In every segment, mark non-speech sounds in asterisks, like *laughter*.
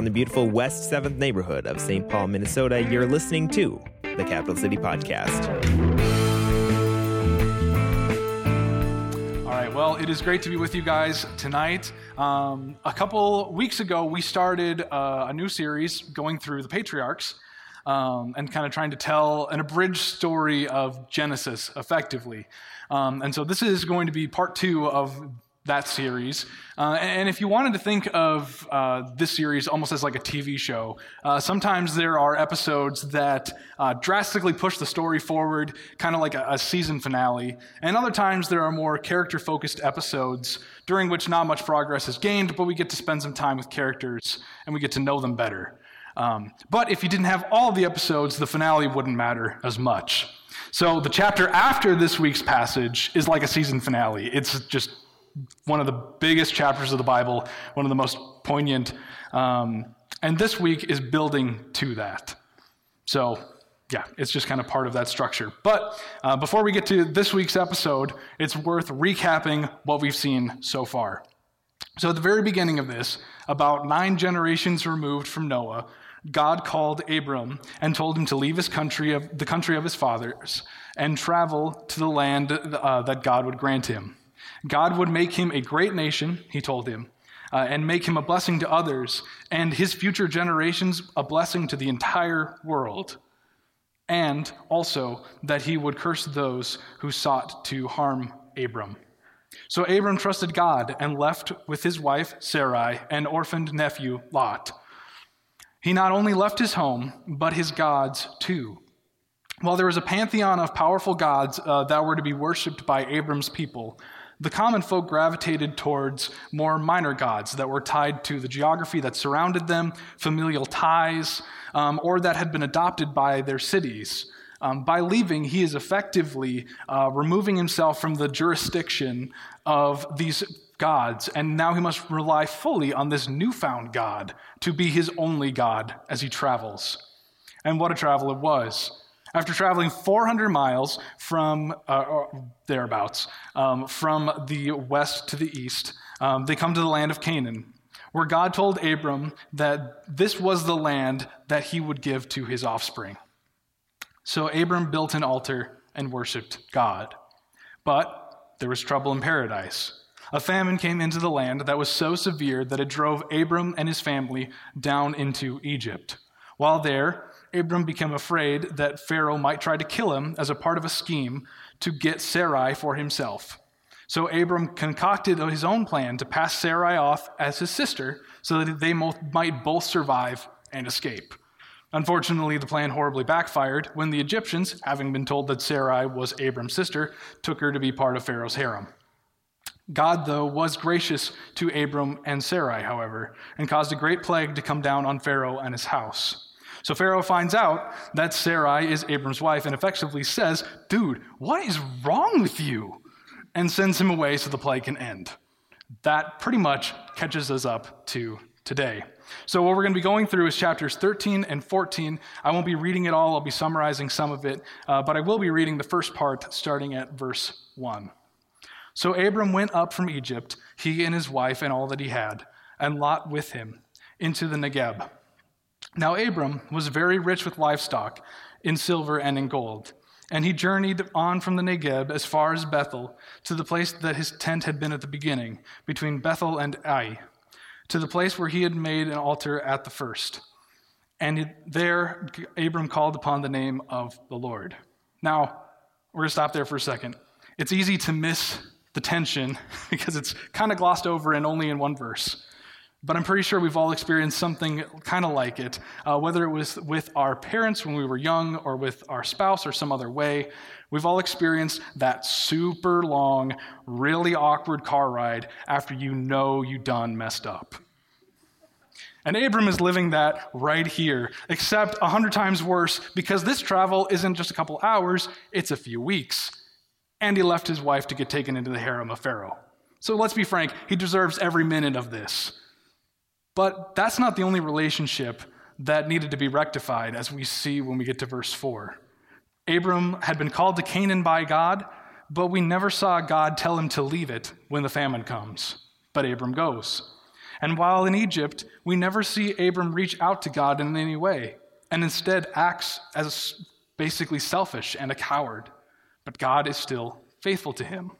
From the beautiful West 7th neighborhood of St. Paul, Minnesota, you're listening to the Capital City Podcast. All right, well, it is great to be with you guys tonight. Um, a couple weeks ago, we started uh, a new series going through the patriarchs um, and kind of trying to tell an abridged story of Genesis effectively. Um, and so this is going to be part two of that series. Uh, and if you wanted to think of uh, this series almost as like a TV show, uh, sometimes there are episodes that uh, drastically push the story forward, kind of like a, a, season finale. And other times there are more character focused episodes during which not much progress is gained, but we get to spend some time with characters and we get to know them better. Um, but if you didn't have all the episodes, the finale wouldn't matter as much. So the chapter after this week's passage is like a season finale. It's just one of the biggest chapters of the Bible, one of the most poignant. Um, and this week is building to that. So, yeah, it's just kind of part of that structure. But uh, before we get to this week's episode, it's worth recapping what we've seen so far. So, at the very beginning of this, about nine generations removed from Noah, God called Abram and told him to leave his country of the country of his fathers and travel to the land uh, that God would grant him. God would make him a great nation, he told him, uh, and make him a blessing to others, and his future generations a blessing to the entire world. And also that he would curse those who sought to harm Abram. So Abram trusted God and left with his wife Sarai and orphaned nephew Lot. He not only left his home, but his gods too. While there was a pantheon of powerful gods uh, that were to be worshipped by Abram's people, the common folk gravitated towards more minor gods that were tied to the geography that surrounded them, familial ties, um, or that had been adopted by their cities. Um, by leaving, he is effectively uh, removing himself from the jurisdiction of these gods, and now he must rely fully on this newfound God to be his only God as he travels. And what a travel it was. After traveling 400 miles from uh, thereabouts, um, from the west to the east, um, they come to the land of Canaan, where God told Abram that this was the land that he would give to his offspring. So Abram built an altar and worshiped God. But there was trouble in paradise. A famine came into the land that was so severe that it drove Abram and his family down into Egypt. While there, Abram became afraid that Pharaoh might try to kill him as a part of a scheme to get Sarai for himself. So Abram concocted his own plan to pass Sarai off as his sister so that they might both survive and escape. Unfortunately, the plan horribly backfired when the Egyptians, having been told that Sarai was Abram's sister, took her to be part of Pharaoh's harem. God, though, was gracious to Abram and Sarai, however, and caused a great plague to come down on Pharaoh and his house. So Pharaoh finds out that Sarai is Abram's wife and effectively says, Dude, what is wrong with you? And sends him away so the plague can end. That pretty much catches us up to today. So, what we're going to be going through is chapters 13 and 14. I won't be reading it all, I'll be summarizing some of it, uh, but I will be reading the first part starting at verse 1. So, Abram went up from Egypt, he and his wife and all that he had, and Lot with him, into the Negeb now, Abram was very rich with livestock in silver and in gold. And he journeyed on from the Negeb as far as Bethel, to the place that his tent had been at the beginning, between Bethel and Ai, to the place where he had made an altar at the first. And there Abram called upon the name of the Lord. Now, we're going to stop there for a second. It's easy to miss the tension *laughs* because it's kind of glossed over and only in one verse. But I'm pretty sure we've all experienced something kind of like it, uh, whether it was with our parents when we were young or with our spouse or some other way. We've all experienced that super long, really awkward car ride after you know you done messed up. And Abram is living that right here, except a hundred times worse because this travel isn't just a couple hours, it's a few weeks. And he left his wife to get taken into the harem of Pharaoh. So let's be frank, he deserves every minute of this. But that's not the only relationship that needed to be rectified, as we see when we get to verse 4. Abram had been called to Canaan by God, but we never saw God tell him to leave it when the famine comes. But Abram goes. And while in Egypt, we never see Abram reach out to God in any way, and instead acts as basically selfish and a coward. But God is still faithful to him.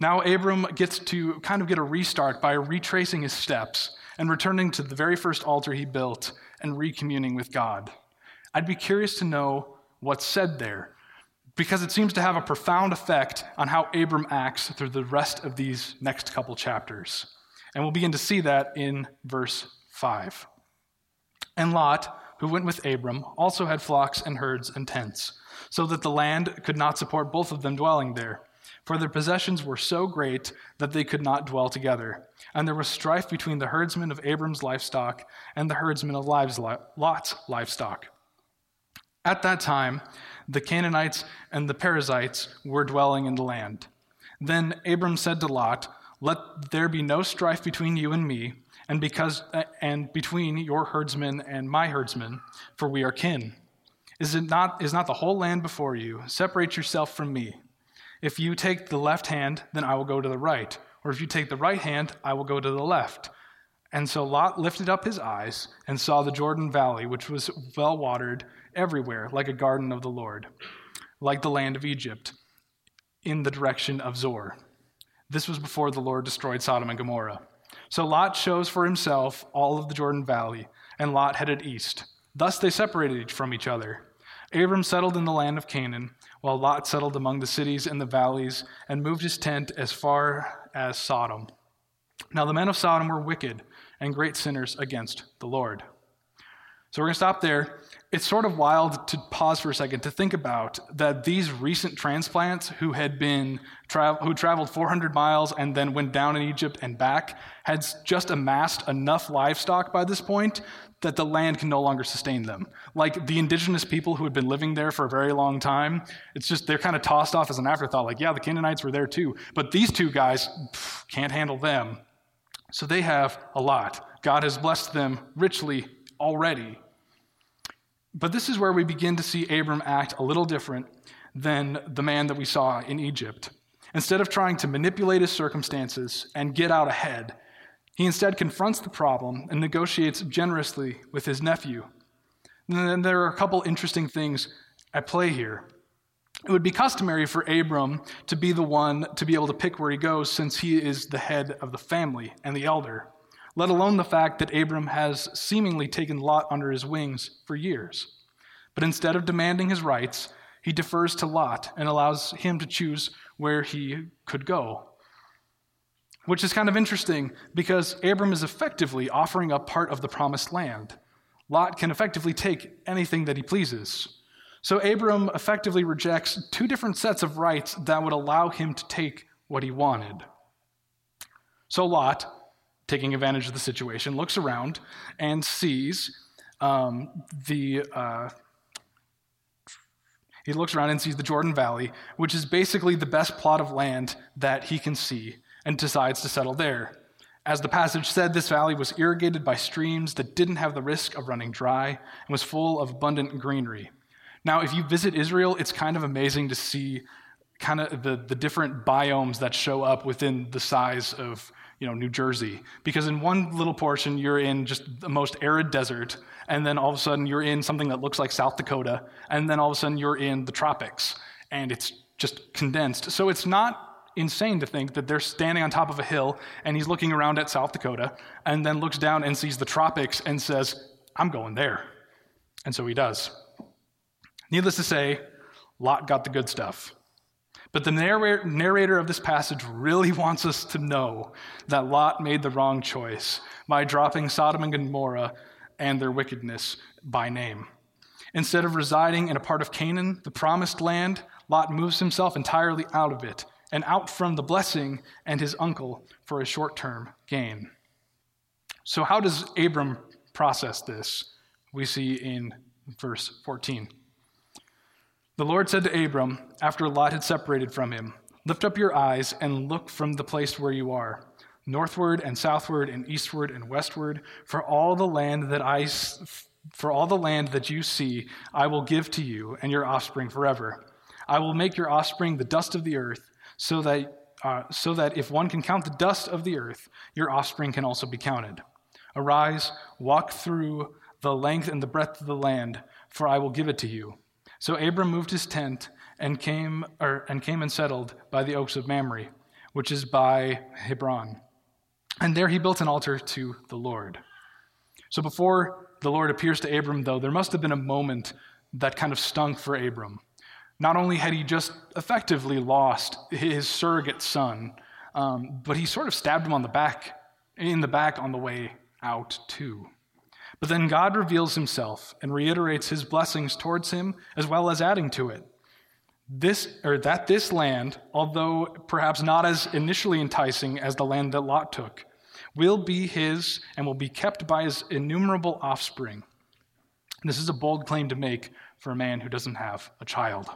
Now, Abram gets to kind of get a restart by retracing his steps and returning to the very first altar he built and recommuning with God. I'd be curious to know what's said there because it seems to have a profound effect on how Abram acts through the rest of these next couple chapters. And we'll begin to see that in verse 5. And Lot, who went with Abram, also had flocks and herds and tents, so that the land could not support both of them dwelling there. For their possessions were so great that they could not dwell together. And there was strife between the herdsmen of Abram's livestock and the herdsmen of Lot's livestock. At that time, the Canaanites and the Perizzites were dwelling in the land. Then Abram said to Lot, Let there be no strife between you and me, and because and between your herdsmen and my herdsmen, for we are kin. Is it not is not the whole land before you? Separate yourself from me. If you take the left hand, then I will go to the right, or if you take the right hand, I will go to the left. And so Lot lifted up his eyes and saw the Jordan Valley, which was well watered everywhere, like a garden of the Lord, like the land of Egypt, in the direction of Zoar. This was before the Lord destroyed Sodom and Gomorrah. So Lot chose for himself all of the Jordan Valley, and Lot headed east. Thus they separated from each other. Abram settled in the land of Canaan, while Lot settled among the cities and the valleys and moved his tent as far as Sodom. Now the men of Sodom were wicked and great sinners against the Lord. So we're going to stop there it's sort of wild to pause for a second to think about that these recent transplants who had been tra- who traveled 400 miles and then went down in Egypt and back had just amassed enough livestock by this point that the land can no longer sustain them. Like the indigenous people who had been living there for a very long time, it's just they're kind of tossed off as an afterthought. Like, yeah, the Canaanites were there too, but these two guys pff, can't handle them. So they have a lot. God has blessed them richly already. But this is where we begin to see Abram act a little different than the man that we saw in Egypt. Instead of trying to manipulate his circumstances and get out ahead, he instead confronts the problem and negotiates generously with his nephew. And then there are a couple interesting things at play here. It would be customary for Abram to be the one to be able to pick where he goes since he is the head of the family and the elder let alone the fact that Abram has seemingly taken Lot under his wings for years. But instead of demanding his rights, he defers to Lot and allows him to choose where he could go. Which is kind of interesting because Abram is effectively offering up part of the promised land. Lot can effectively take anything that he pleases. So Abram effectively rejects two different sets of rights that would allow him to take what he wanted. So Lot, taking advantage of the situation, looks around and sees um, the. Uh, he looks around and sees the Jordan Valley, which is basically the best plot of land that he can see, and decides to settle there. As the passage said, this valley was irrigated by streams that didn't have the risk of running dry and was full of abundant greenery. Now, if you visit Israel, it's kind of amazing to see kind of the, the different biomes that show up within the size of you know, New Jersey. Because in one little portion, you're in just the most arid desert, and then all of a sudden you're in something that looks like South Dakota, and then all of a sudden you're in the tropics, and it's just condensed. So it's not insane to think that they're standing on top of a hill and he's looking around at South Dakota and then looks down and sees the tropics and says, I'm going there. And so he does. Needless to say, Lot got the good stuff. But the narrator of this passage really wants us to know that Lot made the wrong choice by dropping Sodom and Gomorrah and their wickedness by name. Instead of residing in a part of Canaan, the promised land, Lot moves himself entirely out of it and out from the blessing and his uncle for a short term gain. So, how does Abram process this? We see in verse 14. The Lord said to Abram, after Lot had separated from him, Lift up your eyes and look from the place where you are, northward and southward and eastward and westward, for all the land that I for all the land that you see, I will give to you and your offspring forever. I will make your offspring the dust of the earth, so that uh, so that if one can count the dust of the earth, your offspring can also be counted. Arise, walk through the length and the breadth of the land, for I will give it to you. So Abram moved his tent and came, or, and came and settled by the oaks of Mamre, which is by Hebron. And there he built an altar to the Lord. So before the Lord appears to Abram, though, there must have been a moment that kind of stunk for Abram. Not only had he just effectively lost his surrogate son, um, but he sort of stabbed him on the back, in the back on the way out too. But then God reveals himself and reiterates his blessings towards him as well as adding to it. This or that this land, although perhaps not as initially enticing as the land that Lot took, will be his and will be kept by his innumerable offspring. This is a bold claim to make for a man who doesn't have a child.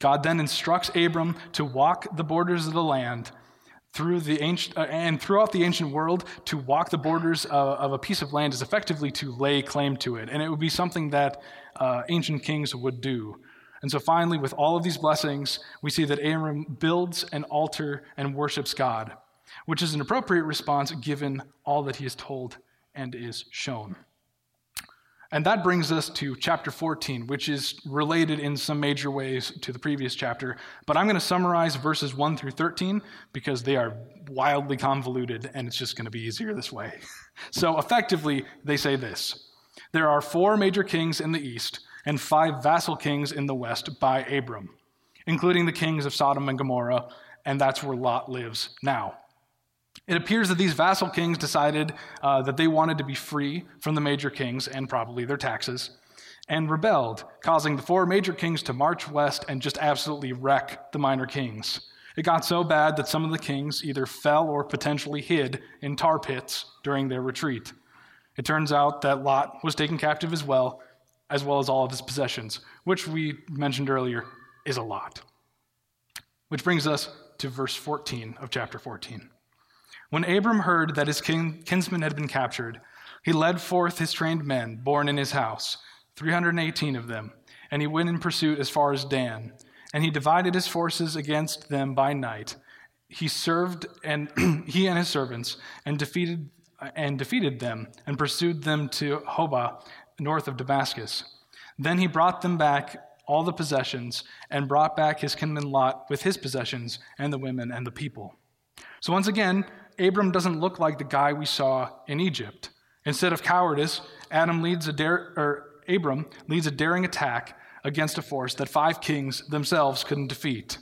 God then instructs Abram to walk the borders of the land through the ancient, uh, and throughout the ancient world, to walk the borders of, of, a piece of land is effectively to lay claim to it. And it would be something that uh, ancient kings would do. And so finally, with all of these blessings, we see that Abram builds an altar and worships God, which is an appropriate response given all that he is told and is shown. And that brings us to chapter 14, which is related in some major ways to the previous chapter. But I'm going to summarize verses 1 through 13 because they are wildly convoluted and it's just going to be easier this way. *laughs* So effectively, they say this There are four major kings in the east and five vassal kings in the west by Abram, including the kings of Sodom and Gomorrah, and that's where Lot lives now. It appears that these vassal kings decided uh, that they wanted to be free from the major kings and probably their taxes, and rebelled, causing the four major kings to march west and just absolutely wreck the minor kings. It got so bad that some of the kings either fell or potentially hid in tar pits during their retreat. It turns out that Lot was taken captive as well, as well as all of his possessions, which we mentioned earlier is a lot. Which brings us to verse 14 of chapter 14. When Abram heard that his kin- kinsman had been captured, he led forth his trained men, born in his house, 318 of them, and he went in pursuit as far as Dan. And he divided his forces against them by night. He served and *clears throat* he and his servants and defeated and defeated them and pursued them to Hobah, north of Damascus. Then he brought them back all the possessions and brought back his kinsman Lot with his possessions and the women and the people. So once again, Abram doesn't look like the guy we saw in Egypt. Instead of cowardice, Adam leads a dare, or Abram leads a daring attack against a force that five kings themselves couldn't defeat.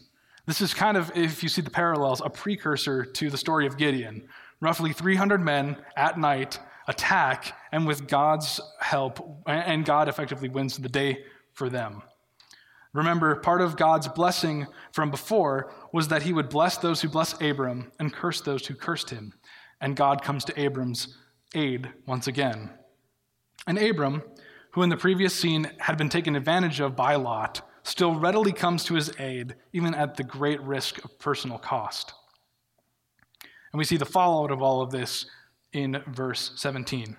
This is kind of, if you see the parallels, a precursor to the story of Gideon. Roughly 300 men at night attack, and with God's help, and God effectively wins the day for them. Remember, part of God's blessing from before was that he would bless those who bless Abram and curse those who cursed him. And God comes to Abram's aid once again. And Abram, who in the previous scene had been taken advantage of by Lot, still readily comes to his aid, even at the great risk of personal cost. And we see the fallout of all of this in verse 17.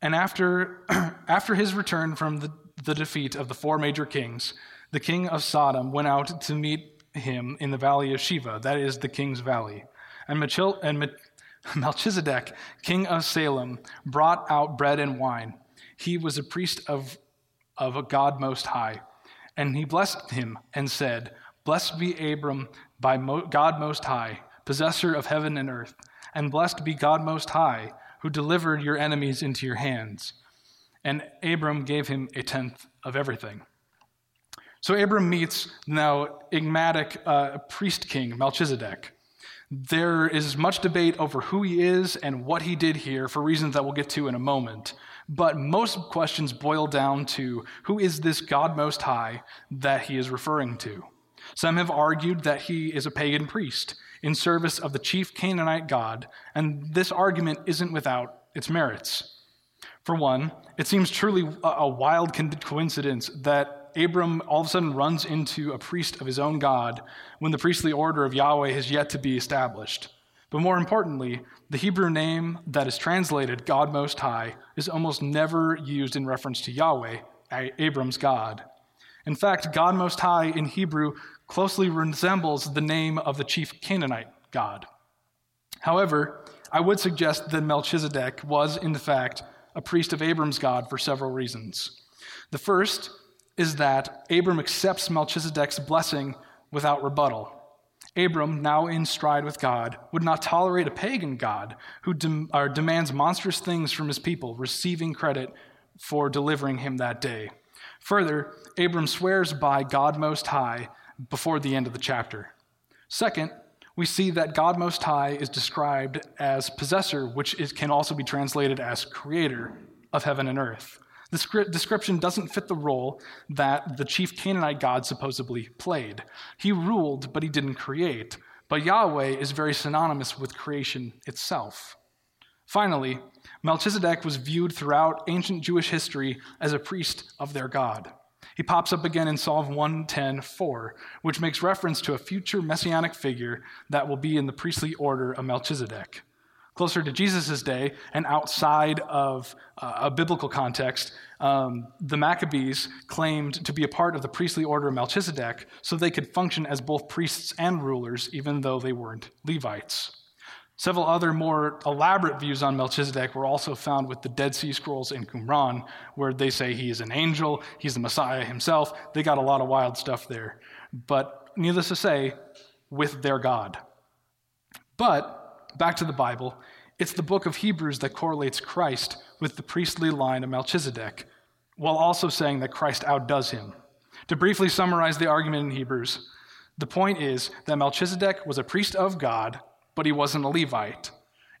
And after, *clears throat* after his return from the the defeat of the four major kings, the king of Sodom went out to meet him in the valley of Shaveh, that is the king's valley. And, and *laughs* Melchizedek, king of Salem, brought out bread and wine. He was a priest of, of a God Most High. And he blessed him and said, Blessed be Abram by God Most High, possessor of heaven and earth, and blessed be God Most High, who delivered your enemies into your hands and Abram gave him a tenth of everything. So Abram meets now enigmatic uh, priest king Melchizedek. There is much debate over who he is and what he did here for reasons that we'll get to in a moment. But most questions boil down to who is this God Most High that he is referring to? Some have argued that he is a pagan priest in service of the chief Canaanite god, and this argument isn't without its merits. For one, it seems truly a wild coincidence that Abram all of a sudden runs into a priest of his own God when the priestly order of Yahweh has yet to be established. But more importantly, the Hebrew name that is translated God Most High is almost never used in reference to Yahweh, Abram's God. In fact, God Most High in Hebrew closely resembles the name of the chief Canaanite god. However, I would suggest that Melchizedek was, in fact, a priest of Abram's God for several reasons. The first is that Abram accepts Melchizedek's blessing without rebuttal. Abram, now in stride with God, would not tolerate a pagan God who uh, demands monstrous things from his people, receiving credit for delivering him that day. Further, Abram swears by God Most High before the end of the chapter. Second, we see that God Most High is described as possessor, which is, can also be translated as creator of heaven and earth. This description doesn't fit the role that the chief Canaanite god supposedly played. He ruled, but he didn't create. But Yahweh is very synonymous with creation itself. Finally, Melchizedek was viewed throughout ancient Jewish history as a priest of their God. He pops up again in Psalm 110:4, which makes reference to a future messianic figure that will be in the priestly order of Melchizedek. Closer to Jesus' day and outside of uh, a biblical context, um, the Maccabees claimed to be a part of the priestly order of Melchizedek so they could function as both priests and rulers, even though they weren't Levites. Several other more elaborate views on Melchizedek were also found with the Dead Sea Scrolls in Qumran, where they say he is an angel, he's the Messiah himself. They got a lot of wild stuff there. But needless to say, with their God. But back to the Bible, it's the book of Hebrews that correlates Christ with the priestly line of Melchizedek, while also saying that Christ outdoes him. To briefly summarize the argument in Hebrews, the point is that Melchizedek was a priest of God but he wasn't a Levite.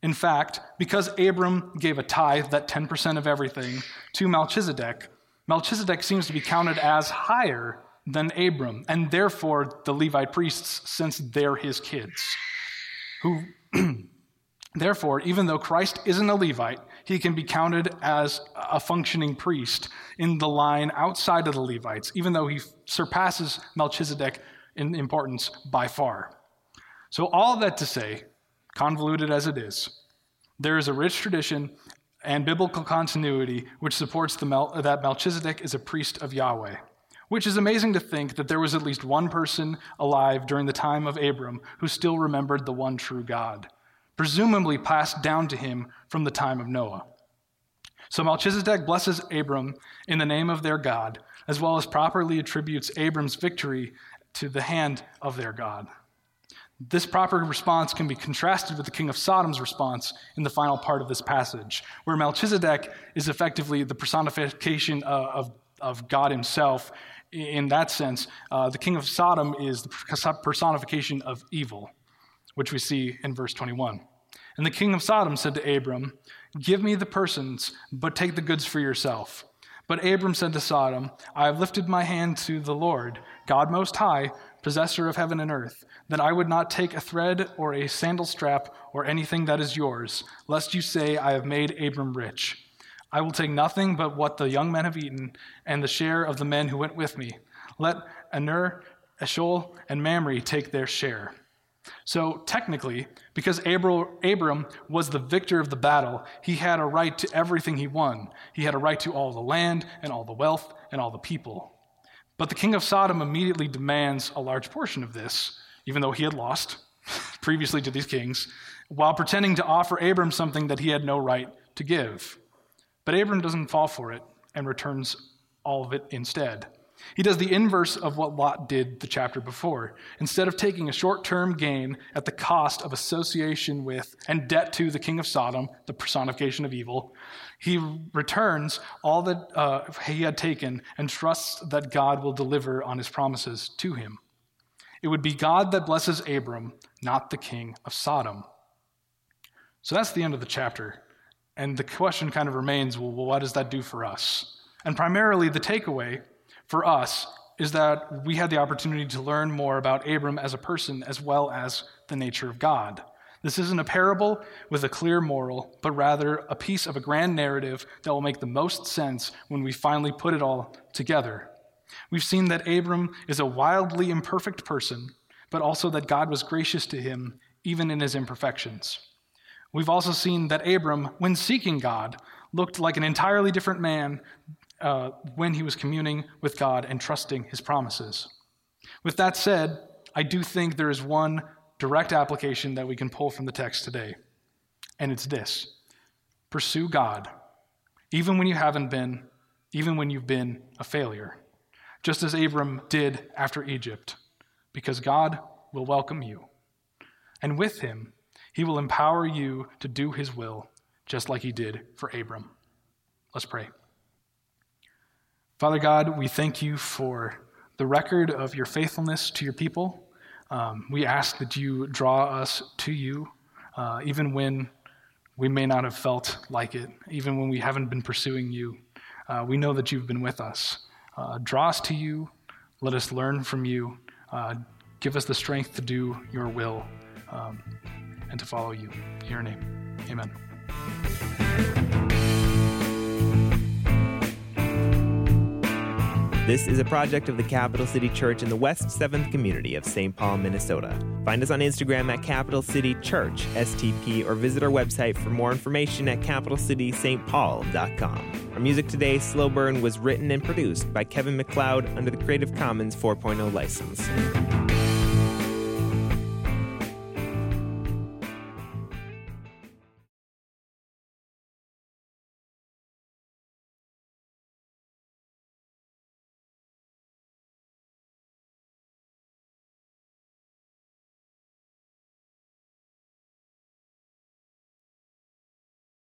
In fact, because Abram gave a tithe, that 10% of everything, to Melchizedek, Melchizedek seems to be counted as higher than Abram, and therefore the Levite priests, since they're his kids. Who, *clears throat* therefore, even though Christ isn't a Levite, he can be counted as a functioning priest in the line outside of the Levites, even though he surpasses Melchizedek in importance by far. So, all that to say, convoluted as it is, there is a rich tradition and biblical continuity which supports Mel- that Melchizedek is a priest of Yahweh. Which is amazing to think that there was at least one person alive during the time of Abram who still remembered the one true God, presumably passed down to him from the time of Noah. So Melchizedek blesses Abram in the name of their God, as well as properly attributes Abram's victory to the hand of their God. This proper response can be contrasted with the king of Sodom's response in the final part of this passage, where Melchizedek is effectively the personification of, of God himself. In that sense, uh, the king of Sodom is the personification of evil, which we see in verse 21. And the king of Sodom said to Abram, Give me the persons, but take the goods for yourself. But Abram said to Sodom, I have lifted my hand to the Lord, God Most High, possessor of heaven and earth that I would not take a thread or a sandal strap or anything that is yours, lest you say, I have made Abram rich. I will take nothing but what the young men have eaten, and the share of the men who went with me. Let Aner, Eshcol, and Mamre take their share. So, technically, because Abram was the victor of the battle, he had a right to everything he won. He had a right to all the land, and all the wealth, and all the people. But the king of Sodom immediately demands a large portion of this even though he had lost *laughs* previously to these kings, while pretending to offer Abram something that he had no right to give. But Abram doesn't fall for it and returns all of it instead. He does the inverse of what Lot did the chapter before. Instead of taking a short term gain at the cost of association with and debt to the king of Sodom, the personification of evil, he returns all that uh, he had taken and trusts that God will deliver on his promises to him. It would be God that blesses Abram, not the king of Sodom. So that's the end of the chapter. And the question kind of remains well, what does that do for us? And primarily, the takeaway for us is that we had the opportunity to learn more about Abram as a person as well as the nature of God. This isn't a parable with a clear moral, but rather a piece of a grand narrative that will make the most sense when we finally put it all together. We've seen that Abram is a wildly imperfect person, but also that God was gracious to him even in his imperfections. We've also seen that Abram, when seeking God, looked like an entirely different man uh, when he was communing with God and trusting his promises. With that said, I do think there is one direct application that we can pull from the text today, and it's this pursue God, even when you haven't been, even when you've been a failure, just as Abram did after Egypt, because God will welcome you. And with him, he will empower you to do his will, just like he did for Abram. Let's pray. Father God, we thank you for the record of your faithfulness to your people. Um, we ask that you draw us to you, uh, even when we may not have felt like it, even when we haven't been pursuing you. Uh, we know that you've been with us. Uh, draw us to you. Let us learn from you. Uh, give us the strength to do your will um, and to follow you. In your name, amen. This is a project of the Capital City Church in the West 7th community of St. Paul, Minnesota. Find us on Instagram at Capital City Church, STP, or visit our website for more information at capitalcitystpaul.com. Our music today, Slow Burn, was written and produced by Kevin MacLeod under the Creative Commons 4.0 license.